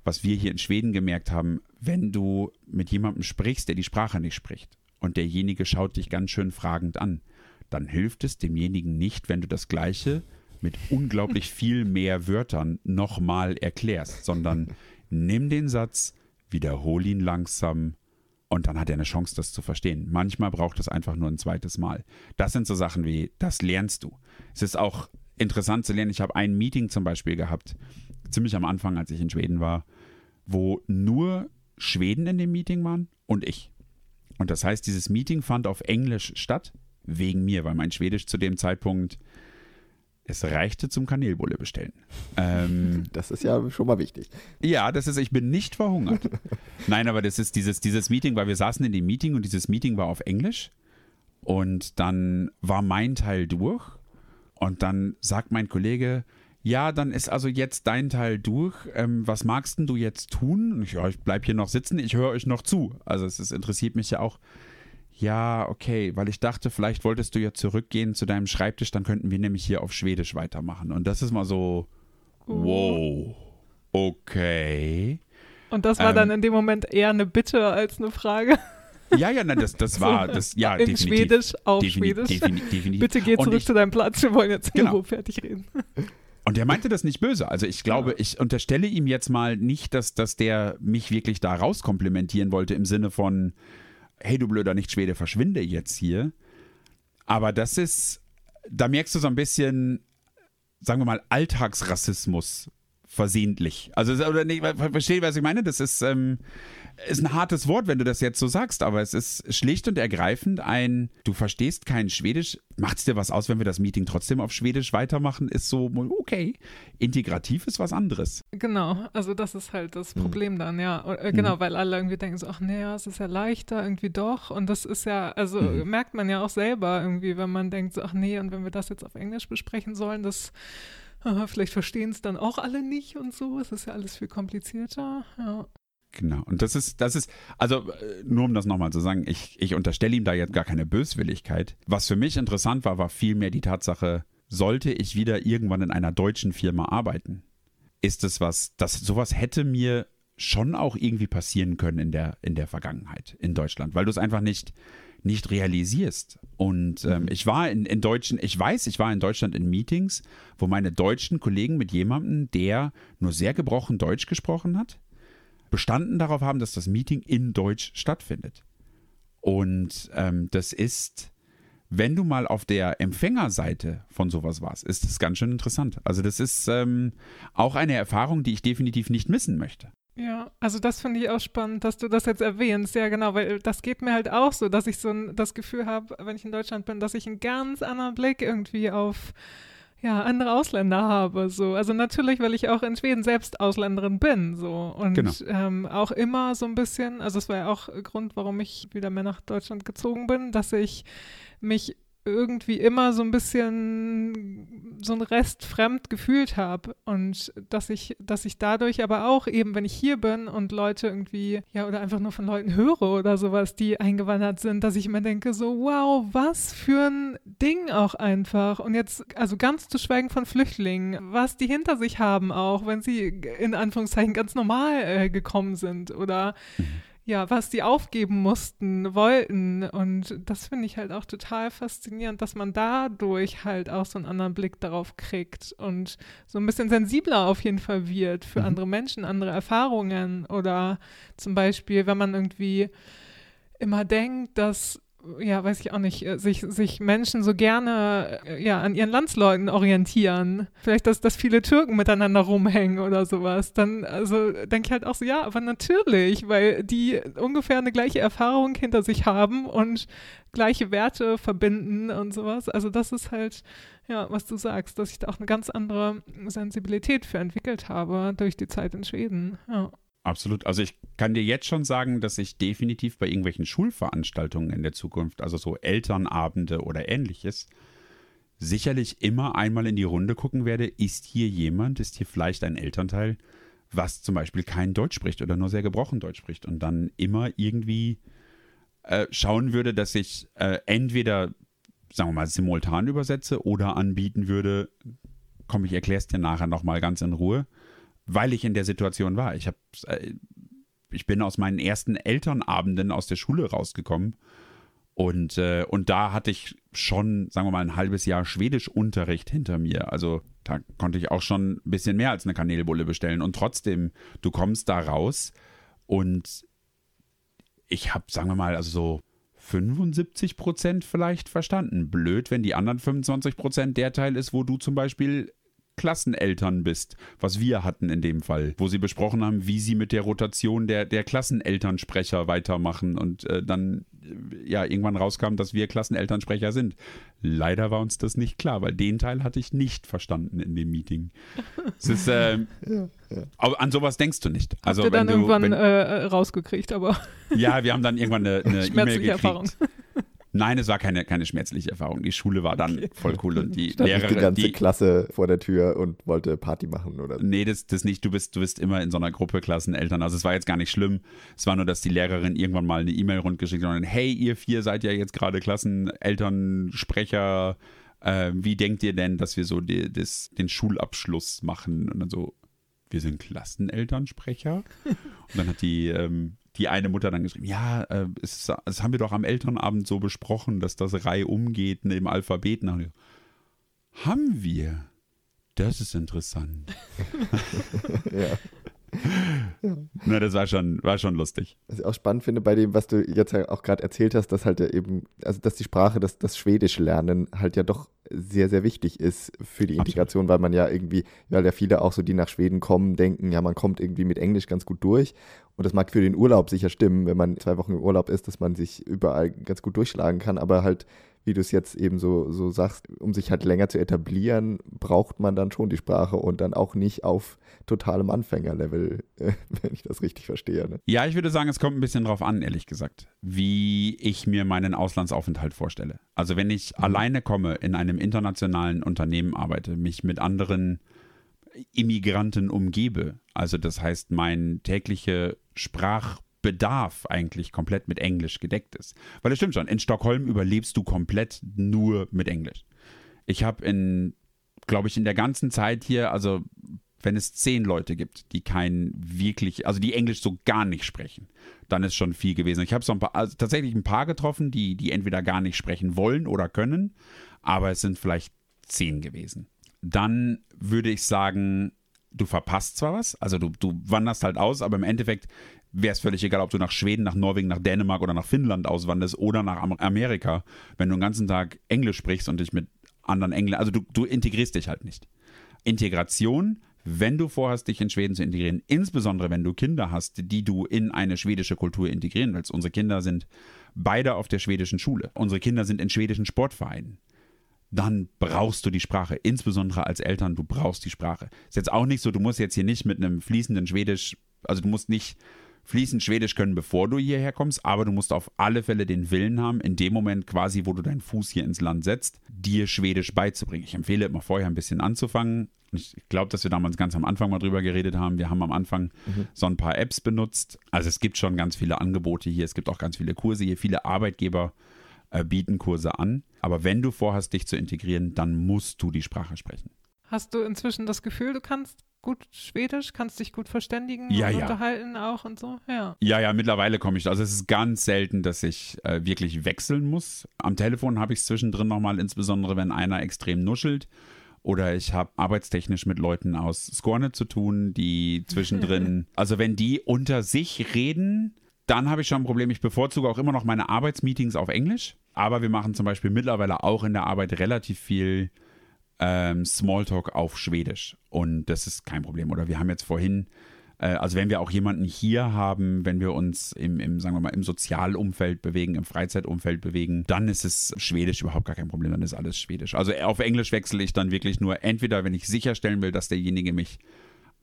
was wir hier in Schweden gemerkt haben, wenn du mit jemandem sprichst, der die Sprache nicht spricht und derjenige schaut dich ganz schön fragend an, dann hilft es demjenigen nicht, wenn du das Gleiche mit unglaublich viel mehr Wörtern nochmal erklärst, sondern nimm den Satz, wiederhol ihn langsam und dann hat er eine Chance, das zu verstehen. Manchmal braucht es einfach nur ein zweites Mal. Das sind so Sachen wie, das lernst du. Es ist auch interessant zu lernen. Ich habe ein Meeting zum Beispiel gehabt, ziemlich am Anfang, als ich in Schweden war, wo nur Schweden in dem Meeting waren und ich. Und das heißt, dieses Meeting fand auf Englisch statt, wegen mir, weil mein Schwedisch zu dem Zeitpunkt es reichte zum Kanelbulle bestellen. Ähm, das ist ja schon mal wichtig. Ja, das ist, ich bin nicht verhungert. Nein, aber das ist dieses, dieses Meeting, weil wir saßen in dem Meeting und dieses Meeting war auf Englisch. Und dann war mein Teil durch. Und dann sagt mein Kollege, ja, dann ist also jetzt dein Teil durch. Ähm, was magst denn du jetzt tun? Und ich, ja, ich bleib hier noch sitzen, ich höre euch noch zu. Also es ist, interessiert mich ja auch ja, okay, weil ich dachte, vielleicht wolltest du ja zurückgehen zu deinem Schreibtisch, dann könnten wir nämlich hier auf Schwedisch weitermachen. Und das ist mal so, wow, okay. Und das war ähm, dann in dem Moment eher eine Bitte als eine Frage. Ja, ja, nein, das, das war, das, ja, in definitiv. Schwedisch, auf defini Schwedisch. Defini definitiv. Bitte geh zurück ich, zu deinem Platz, wir wollen jetzt genau. irgendwo fertig reden. Und er meinte das nicht böse. Also ich glaube, ja. ich unterstelle ihm jetzt mal nicht, dass, dass der mich wirklich da rauskomplimentieren wollte im Sinne von, hey du blöder Nicht-Schwede, verschwinde jetzt hier. Aber das ist, da merkst du so ein bisschen, sagen wir mal, Alltagsrassismus versehentlich. Also, oder nicht, verstehe, was ich meine? Das ist, ähm, ist ein hartes Wort, wenn du das jetzt so sagst, aber es ist schlicht und ergreifend ein, du verstehst kein Schwedisch. Macht es dir was aus, wenn wir das Meeting trotzdem auf Schwedisch weitermachen? Ist so, okay. Integrativ ist was anderes. Genau, also das ist halt das hm. Problem mhm. dann, ja. Äh, genau, mhm. weil alle irgendwie denken so, ach nee, es ist ja leichter, irgendwie doch. Und das ist ja, also mhm. merkt man ja auch selber irgendwie, wenn man denkt so, ach nee, und wenn wir das jetzt auf Englisch besprechen sollen, das vielleicht verstehen es dann auch alle nicht und so. Es ist ja alles viel komplizierter. Ja. Genau. Und das ist, das ist, also äh, nur um das nochmal zu sagen, ich, ich unterstelle ihm da jetzt gar keine Böswilligkeit. Was für mich interessant war, war vielmehr die Tatsache, sollte ich wieder irgendwann in einer deutschen Firma arbeiten? Ist es was, das sowas hätte mir schon auch irgendwie passieren können in der, in der Vergangenheit in Deutschland, weil du es einfach nicht, nicht realisierst. Und ähm, mhm. ich war in, in deutschen, ich weiß, ich war in Deutschland in Meetings, wo meine deutschen Kollegen mit jemandem, der nur sehr gebrochen Deutsch gesprochen hat, bestanden darauf haben, dass das Meeting in Deutsch stattfindet. Und ähm, das ist, wenn du mal auf der Empfängerseite von sowas warst, ist das ganz schön interessant. Also das ist ähm, auch eine Erfahrung, die ich definitiv nicht missen möchte. Ja, also das finde ich auch spannend, dass du das jetzt erwähnst. Ja, genau, weil das geht mir halt auch so, dass ich so ein, das Gefühl habe, wenn ich in Deutschland bin, dass ich einen ganz anderen Blick irgendwie auf ja, andere Ausländer habe. So. Also natürlich, weil ich auch in Schweden selbst Ausländerin bin. So. Und genau. ähm, auch immer so ein bisschen, also es war ja auch Grund, warum ich wieder mehr nach Deutschland gezogen bin, dass ich mich irgendwie immer so ein bisschen so ein Rest fremd gefühlt habe und dass ich, dass ich dadurch aber auch eben, wenn ich hier bin und Leute irgendwie, ja, oder einfach nur von Leuten höre oder sowas, die eingewandert sind, dass ich immer denke, so, wow, was für ein Ding auch einfach. Und jetzt, also ganz zu schweigen von Flüchtlingen, was die hinter sich haben auch, wenn sie in Anführungszeichen ganz normal äh, gekommen sind oder mhm ja, was die aufgeben mussten, wollten. Und das finde ich halt auch total faszinierend, dass man dadurch halt auch so einen anderen Blick darauf kriegt und so ein bisschen sensibler auf jeden Fall wird für mhm. andere Menschen, andere Erfahrungen. Oder zum Beispiel, wenn man irgendwie immer denkt, dass ja, weiß ich auch nicht, äh, sich, sich Menschen so gerne äh, ja, an ihren Landsleuten orientieren. Vielleicht, dass, dass viele Türken miteinander rumhängen oder sowas. Dann, also denke ich halt auch so, ja, aber natürlich, weil die ungefähr eine gleiche Erfahrung hinter sich haben und gleiche Werte verbinden und sowas. Also das ist halt, ja, was du sagst, dass ich da auch eine ganz andere Sensibilität für entwickelt habe durch die Zeit in Schweden. Ja. Absolut. Also ich kann dir jetzt schon sagen, dass ich definitiv bei irgendwelchen Schulveranstaltungen in der Zukunft, also so Elternabende oder ähnliches, sicherlich immer einmal in die Runde gucken werde, ist hier jemand, ist hier vielleicht ein Elternteil, was zum Beispiel kein Deutsch spricht oder nur sehr gebrochen Deutsch spricht und dann immer irgendwie äh, schauen würde, dass ich äh, entweder, sagen wir mal, simultan übersetze oder anbieten würde, komm, ich erkläre es dir nachher nochmal ganz in Ruhe weil ich in der Situation war. Ich, hab, äh, ich bin aus meinen ersten Elternabenden aus der Schule rausgekommen und, äh, und da hatte ich schon, sagen wir mal, ein halbes Jahr Schwedischunterricht hinter mir. Also da konnte ich auch schon ein bisschen mehr als eine Kanelbulle bestellen. Und trotzdem, du kommst da raus und ich habe, sagen wir mal, also so 75 Prozent vielleicht verstanden. Blöd, wenn die anderen 25 Prozent der Teil ist, wo du zum Beispiel Klasseneltern bist, was wir hatten in dem Fall, wo sie besprochen haben, wie sie mit der Rotation der, der Klassenelternsprecher weitermachen und äh, dann äh, ja irgendwann rauskam, dass wir Klassenelternsprecher sind. Leider war uns das nicht klar, weil den Teil hatte ich nicht verstanden in dem Meeting. Es ist, äh, ja, ja. an sowas denkst du nicht. Also Habt ihr dann du, irgendwann wenn, äh, rausgekriegt, aber. Ja, wir haben dann irgendwann eine, E-Mail gekriegt. Erfahrung. Nein, es war keine, keine schmerzliche Erfahrung. Die Schule war dann okay. voll cool und die Stand Lehrerin. die ganze die, Klasse vor der Tür und wollte Party machen oder so. Nee, das, das nicht. Du bist, du bist immer in so einer Gruppe Klasseneltern. Also es war jetzt gar nicht schlimm. Es war nur, dass die Lehrerin irgendwann mal eine E-Mail rundgeschickt hat und hey, ihr vier seid ja jetzt gerade Klassenelternsprecher. Äh, wie denkt ihr denn, dass wir so die, das, den Schulabschluss machen? Und dann so, wir sind Klassenelternsprecher. und dann hat die ähm, die eine Mutter dann geschrieben, ja, äh, es, das haben wir doch am Elternabend so besprochen, dass das Reihe umgeht im Alphabet. Haben wir? Das ist interessant. ja. ja. Na, das war schon, war schon lustig. Was ich auch spannend finde bei dem, was du jetzt auch gerade erzählt hast, dass halt eben, also dass die Sprache, das, das Schwedisch lernen halt ja doch sehr, sehr wichtig ist für die Integration, weil man ja irgendwie, weil ja viele auch so, die nach Schweden kommen, denken, ja, man kommt irgendwie mit Englisch ganz gut durch. Und das mag für den Urlaub sicher stimmen, wenn man zwei Wochen im Urlaub ist, dass man sich überall ganz gut durchschlagen kann, aber halt wie du es jetzt eben so, so sagst, um sich halt länger zu etablieren, braucht man dann schon die Sprache und dann auch nicht auf totalem Anfängerlevel, wenn ich das richtig verstehe. Ne? Ja, ich würde sagen, es kommt ein bisschen drauf an, ehrlich gesagt, wie ich mir meinen Auslandsaufenthalt vorstelle. Also wenn ich mhm. alleine komme, in einem internationalen Unternehmen arbeite, mich mit anderen Immigranten umgebe, also das heißt, mein tägliche Sprach Bedarf eigentlich komplett mit Englisch gedeckt ist. Weil es stimmt schon, in Stockholm überlebst du komplett nur mit Englisch. Ich habe in, glaube ich, in der ganzen Zeit hier, also wenn es zehn Leute gibt, die kein wirklich, also die Englisch so gar nicht sprechen, dann ist schon viel gewesen. Ich habe so ein paar, also tatsächlich ein paar getroffen, die, die entweder gar nicht sprechen wollen oder können, aber es sind vielleicht zehn gewesen. Dann würde ich sagen, du verpasst zwar was, also du, du wanderst halt aus, aber im Endeffekt wäre es völlig egal, ob du nach Schweden, nach Norwegen, nach Dänemark oder nach Finnland auswanderst oder nach Amerika, wenn du den ganzen Tag Englisch sprichst und dich mit anderen Engländern, also du, du integrierst dich halt nicht. Integration, wenn du vorhast, dich in Schweden zu integrieren, insbesondere wenn du Kinder hast, die du in eine schwedische Kultur integrieren willst. Unsere Kinder sind beide auf der schwedischen Schule. Unsere Kinder sind in schwedischen Sportvereinen dann brauchst du die Sprache. Insbesondere als Eltern, du brauchst die Sprache. Ist jetzt auch nicht so, du musst jetzt hier nicht mit einem fließenden Schwedisch, also du musst nicht fließend Schwedisch können, bevor du hierher kommst, aber du musst auf alle Fälle den Willen haben, in dem Moment quasi, wo du deinen Fuß hier ins Land setzt, dir Schwedisch beizubringen. Ich empfehle immer vorher ein bisschen anzufangen. Ich glaube, dass wir damals ganz am Anfang mal drüber geredet haben. Wir haben am Anfang mhm. so ein paar Apps benutzt. Also es gibt schon ganz viele Angebote hier. Es gibt auch ganz viele Kurse hier. Viele Arbeitgeber äh, bieten Kurse an. Aber wenn du vorhast, dich zu integrieren, dann musst du die Sprache sprechen. Hast du inzwischen das Gefühl, du kannst gut Schwedisch, kannst dich gut verständigen ja, und ja. unterhalten auch und so? Ja, ja, ja mittlerweile komme ich. Also es ist ganz selten, dass ich äh, wirklich wechseln muss. Am Telefon habe ich es zwischendrin nochmal, insbesondere wenn einer extrem nuschelt. Oder ich habe arbeitstechnisch mit Leuten aus Skorne zu tun, die zwischendrin, also wenn die unter sich reden, dann habe ich schon ein Problem. Ich bevorzuge auch immer noch meine Arbeitsmeetings auf Englisch. Aber wir machen zum Beispiel mittlerweile auch in der Arbeit relativ viel ähm, Smalltalk auf Schwedisch. Und das ist kein Problem. Oder wir haben jetzt vorhin, äh, also wenn wir auch jemanden hier haben, wenn wir uns im, im, sagen wir mal, im Sozialumfeld bewegen, im Freizeitumfeld bewegen, dann ist es Schwedisch überhaupt gar kein Problem, dann ist alles Schwedisch. Also auf Englisch wechsle ich dann wirklich nur entweder, wenn ich sicherstellen will, dass derjenige mich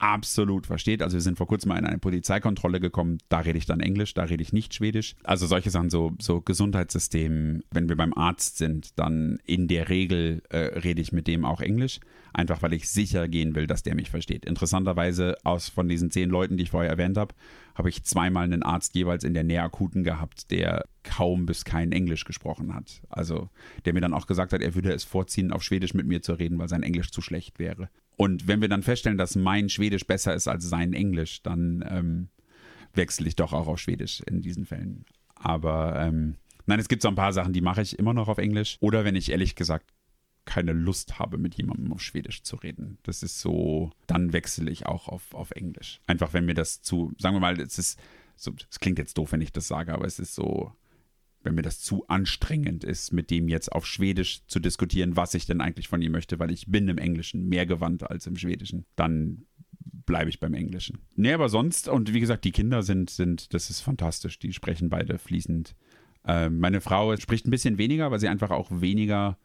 absolut versteht. Also wir sind vor kurzem mal in eine Polizeikontrolle gekommen, da rede ich dann Englisch, da rede ich nicht Schwedisch. Also solche Sachen, so, so Gesundheitssystem, wenn wir beim Arzt sind, dann in der Regel äh, rede ich mit dem auch Englisch, einfach weil ich sicher gehen will, dass der mich versteht. Interessanterweise aus von diesen zehn Leuten, die ich vorher erwähnt habe, habe ich zweimal einen Arzt jeweils in der Nähakuten gehabt, der kaum bis kein Englisch gesprochen hat. Also der mir dann auch gesagt hat, er würde es vorziehen, auf Schwedisch mit mir zu reden, weil sein Englisch zu schlecht wäre. Und wenn wir dann feststellen, dass mein Schwedisch besser ist als sein Englisch, dann ähm, wechsle ich doch auch auf Schwedisch in diesen Fällen. Aber ähm, nein, es gibt so ein paar Sachen, die mache ich immer noch auf Englisch. Oder wenn ich ehrlich gesagt keine Lust habe, mit jemandem auf Schwedisch zu reden. Das ist so, dann wechsle ich auch auf, auf Englisch. Einfach wenn mir das zu, sagen wir mal, es ist, so, es klingt jetzt doof, wenn ich das sage, aber es ist so, wenn mir das zu anstrengend ist, mit dem jetzt auf Schwedisch zu diskutieren, was ich denn eigentlich von ihm möchte, weil ich bin im Englischen mehr gewandt als im Schwedischen, dann bleibe ich beim Englischen. Nee, aber sonst, und wie gesagt, die Kinder sind, sind, das ist fantastisch, die sprechen beide fließend. Äh, meine Frau spricht ein bisschen weniger, weil sie einfach auch weniger,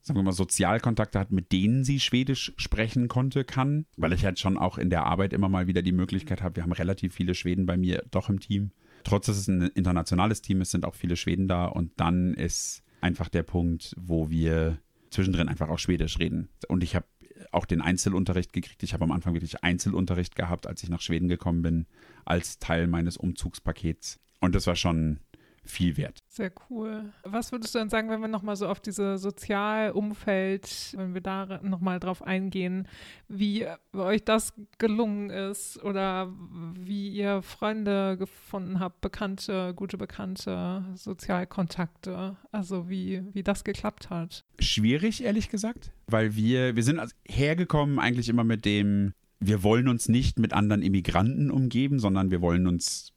sagen wir mal, Sozialkontakte hat, mit denen sie Schwedisch sprechen konnte, kann, weil ich halt schon auch in der Arbeit immer mal wieder die Möglichkeit habe, wir haben relativ viele Schweden bei mir doch im Team trotz dass es ein internationales Team ist, sind auch viele Schweden da und dann ist einfach der Punkt, wo wir zwischendrin einfach auch Schwedisch reden. Und ich habe auch den Einzelunterricht gekriegt. Ich habe am Anfang wirklich Einzelunterricht gehabt, als ich nach Schweden gekommen bin, als Teil meines Umzugspakets. Und das war schon viel wert. Sehr cool. Was würdest du dann sagen, wenn wir nochmal so auf diese Sozialumfeld, wenn wir da nochmal drauf eingehen, wie euch das gelungen ist oder wie ihr Freunde gefunden habt, Bekannte, gute Bekannte, Sozialkontakte, also wie, wie das geklappt hat? Schwierig, ehrlich gesagt, weil wir, wir sind hergekommen eigentlich immer mit dem, wir wollen uns nicht mit anderen Immigranten umgeben, sondern wir wollen uns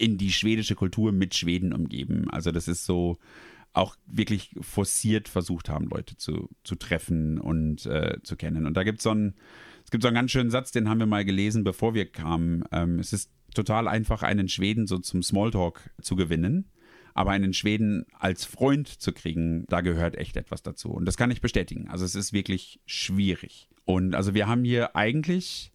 in die schwedische Kultur mit Schweden umgeben. Also das ist so auch wirklich forciert versucht haben, Leute zu, zu treffen und äh, zu kennen. Und da gibt so es gibt so einen ganz schönen Satz, den haben wir mal gelesen, bevor wir kamen. Ähm, es ist total einfach, einen Schweden so zum Smalltalk zu gewinnen. Aber einen Schweden als Freund zu kriegen, da gehört echt etwas dazu. Und das kann ich bestätigen. Also es ist wirklich schwierig. Und also wir haben hier eigentlich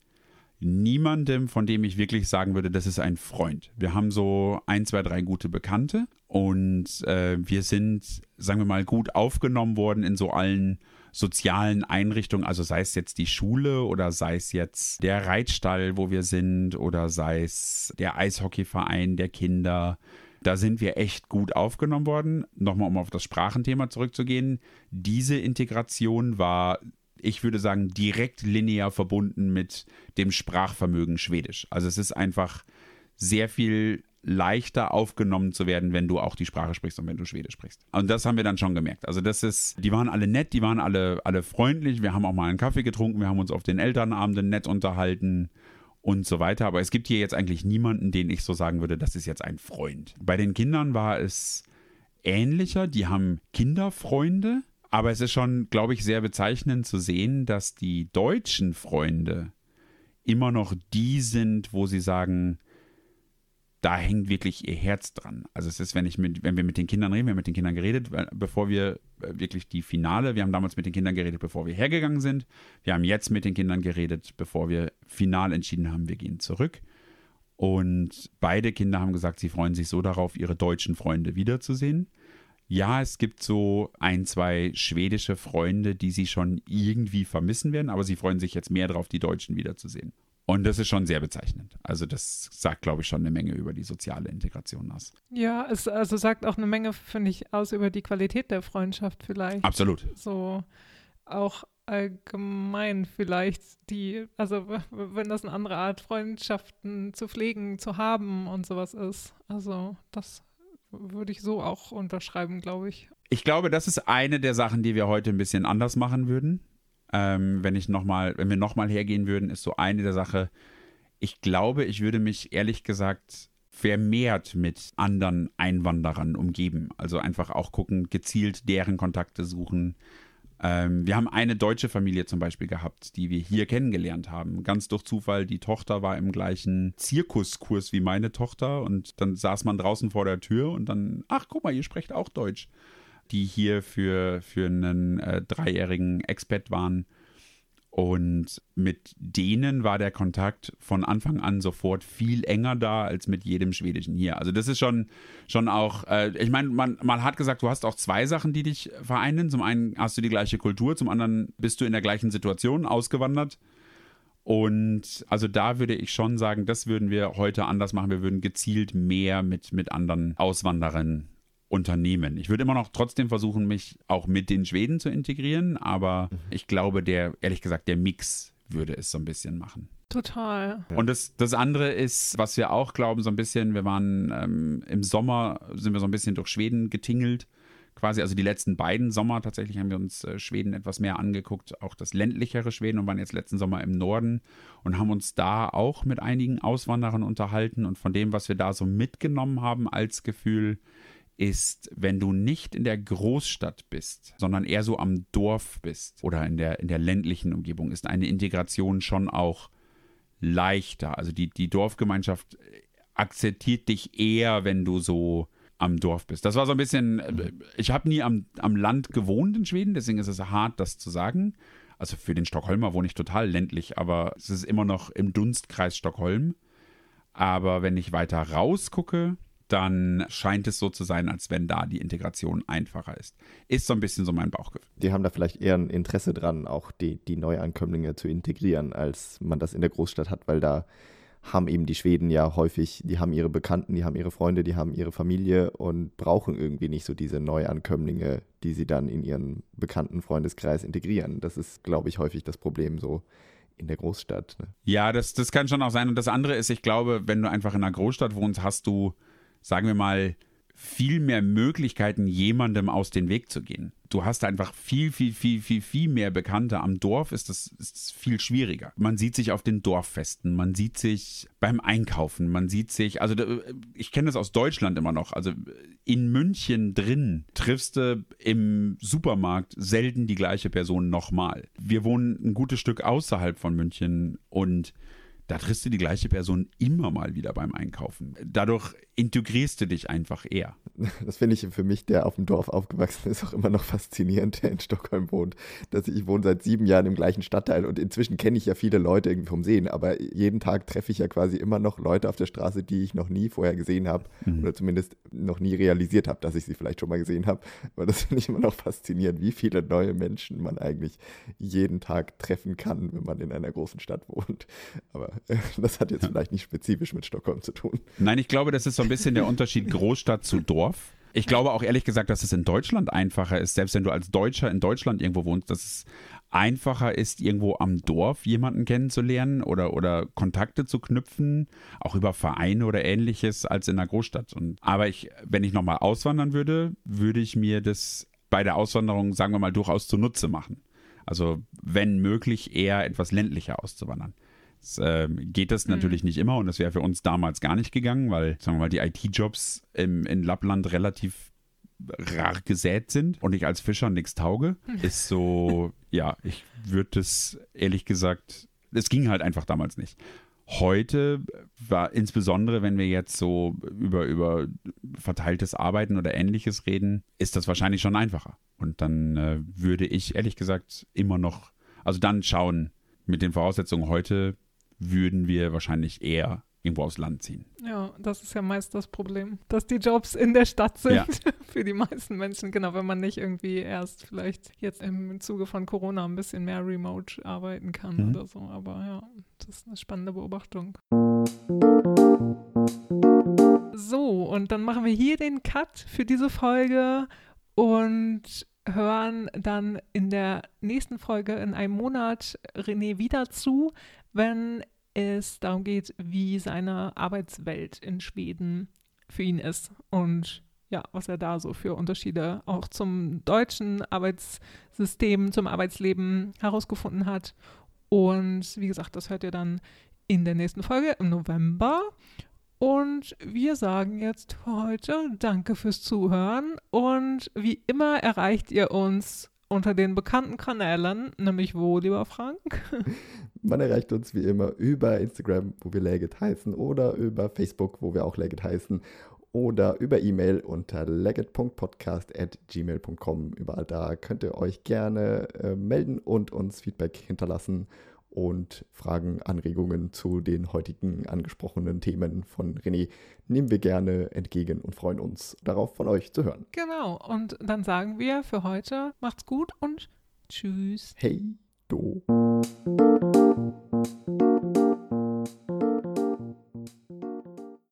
niemandem, von dem ich wirklich sagen würde, das ist ein Freund. Wir haben so ein, zwei, drei gute Bekannte und äh, wir sind, sagen wir mal, gut aufgenommen worden in so allen sozialen Einrichtungen, also sei es jetzt die Schule oder sei es jetzt der Reitstall, wo wir sind oder sei es der Eishockeyverein der Kinder. Da sind wir echt gut aufgenommen worden. Nochmal, um auf das Sprachenthema zurückzugehen. Diese Integration war ich würde sagen, direkt linear verbunden mit dem Sprachvermögen Schwedisch. Also es ist einfach sehr viel leichter aufgenommen zu werden, wenn du auch die Sprache sprichst und wenn du Schwedisch sprichst. Und das haben wir dann schon gemerkt. Also das ist, die waren alle nett, die waren alle, alle freundlich. Wir haben auch mal einen Kaffee getrunken, wir haben uns auf den Elternabenden nett unterhalten und so weiter. Aber es gibt hier jetzt eigentlich niemanden, den ich so sagen würde, das ist jetzt ein Freund. Bei den Kindern war es ähnlicher. Die haben Kinderfreunde aber es ist schon, glaube ich, sehr bezeichnend zu sehen, dass die deutschen Freunde immer noch die sind, wo sie sagen, da hängt wirklich ihr Herz dran. Also es ist, wenn ich mit, wenn wir mit den Kindern reden, wir haben mit den Kindern geredet, bevor wir äh, wirklich die Finale, wir haben damals mit den Kindern geredet, bevor wir hergegangen sind. Wir haben jetzt mit den Kindern geredet, bevor wir final entschieden haben, wir gehen zurück. Und beide Kinder haben gesagt, sie freuen sich so darauf, ihre deutschen Freunde wiederzusehen. Ja, es gibt so ein, zwei schwedische Freunde, die sie schon irgendwie vermissen werden, aber sie freuen sich jetzt mehr darauf, die Deutschen wiederzusehen. Und das ist schon sehr bezeichnend. Also das sagt, glaube ich, schon eine Menge über die soziale Integration aus. Ja, es also sagt auch eine Menge, finde ich, aus über die Qualität der Freundschaft vielleicht. Absolut. So auch allgemein vielleicht die, also wenn das eine andere Art, Freundschaften zu pflegen, zu haben und sowas ist. Also das würde ich so auch unterschreiben, glaube ich. Ich glaube, das ist eine der Sachen, die wir heute ein bisschen anders machen würden. Ähm, wenn ich noch mal, wenn wir nochmal hergehen würden, ist so eine der Sachen. Ich glaube, ich würde mich ehrlich gesagt vermehrt mit anderen Einwanderern umgeben. Also einfach auch gucken, gezielt deren Kontakte suchen, ähm, wir haben eine deutsche Familie zum Beispiel gehabt, die wir hier kennengelernt haben. Ganz durch Zufall, die Tochter war im gleichen Zirkuskurs wie meine Tochter und dann saß man draußen vor der Tür und dann, ach guck mal, ihr sprecht auch Deutsch. Die hier für, für einen äh, dreijährigen Expat waren und mit denen war der Kontakt von Anfang an sofort viel enger da als mit jedem Schwedischen hier. Also das ist schon, schon auch, äh, ich meine, man, man hat gesagt, du hast auch zwei Sachen, die dich vereinen. Zum einen hast du die gleiche Kultur, zum anderen bist du in der gleichen Situation ausgewandert. Und also da würde ich schon sagen, das würden wir heute anders machen. Wir würden gezielt mehr mit, mit anderen Auswanderern Unternehmen. Ich würde immer noch trotzdem versuchen, mich auch mit den Schweden zu integrieren, aber mhm. ich glaube, der, ehrlich gesagt, der Mix würde es so ein bisschen machen. Total. Und das, das andere ist, was wir auch glauben, so ein bisschen, wir waren ähm, im Sommer, sind wir so ein bisschen durch Schweden getingelt. Quasi, also die letzten beiden Sommer tatsächlich haben wir uns äh, Schweden etwas mehr angeguckt, auch das ländlichere Schweden und waren jetzt letzten Sommer im Norden und haben uns da auch mit einigen Auswanderern unterhalten und von dem, was wir da so mitgenommen haben als Gefühl, ist, wenn du nicht in der Großstadt bist, sondern eher so am Dorf bist oder in der, in der ländlichen Umgebung, ist eine Integration schon auch leichter. Also die, die Dorfgemeinschaft akzeptiert dich eher, wenn du so am Dorf bist. Das war so ein bisschen, ich habe nie am, am Land gewohnt in Schweden, deswegen ist es hart, das zu sagen. Also für den Stockholmer wohne ich total ländlich, aber es ist immer noch im Dunstkreis Stockholm. Aber wenn ich weiter rausgucke, dann scheint es so zu sein, als wenn da die Integration einfacher ist. Ist so ein bisschen so mein Bauchgefühl. Die haben da vielleicht eher ein Interesse dran, auch die, die Neuankömmlinge zu integrieren, als man das in der Großstadt hat, weil da haben eben die Schweden ja häufig, die haben ihre Bekannten, die haben ihre Freunde, die haben ihre Familie und brauchen irgendwie nicht so diese Neuankömmlinge, die sie dann in ihren bekannten Freundeskreis integrieren. Das ist, glaube ich, häufig das Problem so in der Großstadt. Ne? Ja, das, das kann schon auch sein. Und das andere ist, ich glaube, wenn du einfach in einer Großstadt wohnst, hast du sagen wir mal, viel mehr Möglichkeiten, jemandem aus dem Weg zu gehen. Du hast einfach viel, viel, viel, viel, viel mehr Bekannte. Am Dorf ist das, ist das viel schwieriger. Man sieht sich auf den Dorffesten, man sieht sich beim Einkaufen, man sieht sich, also ich kenne das aus Deutschland immer noch. Also in München drin triffst du im Supermarkt selten die gleiche Person nochmal. Wir wohnen ein gutes Stück außerhalb von München und da triffst du die gleiche Person immer mal wieder beim Einkaufen. Dadurch integrierst du dich einfach eher. Das finde ich für mich, der auf dem Dorf aufgewachsen ist, auch immer noch faszinierend, der in Stockholm wohnt. Dass ich, wohne seit sieben Jahren im gleichen Stadtteil und inzwischen kenne ich ja viele Leute irgendwie vom Sehen, aber jeden Tag treffe ich ja quasi immer noch Leute auf der Straße, die ich noch nie vorher gesehen habe mhm. oder zumindest noch nie realisiert habe, dass ich sie vielleicht schon mal gesehen habe. Aber das finde ich immer noch faszinierend, wie viele neue Menschen man eigentlich jeden Tag treffen kann, wenn man in einer großen Stadt wohnt. Aber das hat jetzt vielleicht nicht spezifisch mit Stockholm zu tun. Nein, ich glaube, das ist so ein bisschen der Unterschied Großstadt zu Dorf. Ich glaube auch ehrlich gesagt, dass es in Deutschland einfacher ist, selbst wenn du als Deutscher in Deutschland irgendwo wohnst, dass es einfacher ist, irgendwo am Dorf jemanden kennenzulernen oder, oder Kontakte zu knüpfen, auch über Vereine oder ähnliches, als in der Großstadt. Und, aber ich, wenn ich nochmal auswandern würde, würde ich mir das bei der Auswanderung, sagen wir mal, durchaus zunutze machen. Also wenn möglich, eher etwas ländlicher auszuwandern. Jetzt, äh, geht das mhm. natürlich nicht immer und das wäre für uns damals gar nicht gegangen, weil, sagen wir mal, die IT-Jobs in Lappland relativ rar gesät sind und ich als Fischer nichts tauge, hm. ist so, ja, ich würde es ehrlich gesagt, es ging halt einfach damals nicht. Heute war insbesondere, wenn wir jetzt so über, über verteiltes Arbeiten oder ähnliches reden, ist das wahrscheinlich schon einfacher. Und dann äh, würde ich ehrlich gesagt immer noch, also dann schauen, mit den Voraussetzungen heute würden wir wahrscheinlich eher irgendwo aufs Land ziehen. Ja, das ist ja meist das Problem, dass die Jobs in der Stadt sind ja. für die meisten Menschen. Genau, wenn man nicht irgendwie erst vielleicht jetzt im Zuge von Corona ein bisschen mehr remote arbeiten kann mhm. oder so. Aber ja, das ist eine spannende Beobachtung. So, und dann machen wir hier den Cut für diese Folge und hören dann in der nächsten Folge in einem Monat René wieder zu, wenn es darum geht, wie seine Arbeitswelt in Schweden für ihn ist und ja, was er da so für Unterschiede auch zum deutschen Arbeitssystem, zum Arbeitsleben herausgefunden hat. Und wie gesagt, das hört ihr dann in der nächsten Folge im November. Und wir sagen jetzt für heute Danke fürs Zuhören. Und wie immer erreicht ihr uns unter den bekannten Kanälen, nämlich wo, lieber Frank? Man erreicht uns wie immer über Instagram, wo wir Legit heißen, oder über Facebook, wo wir auch Legit heißen, oder über E-Mail unter legit.podcast.gmail.com. Überall da könnt ihr euch gerne äh, melden und uns Feedback hinterlassen und Fragen, Anregungen zu den heutigen angesprochenen Themen von René nehmen wir gerne entgegen und freuen uns darauf, von euch zu hören. Genau, und dann sagen wir für heute, macht's gut und tschüss. Hey, do.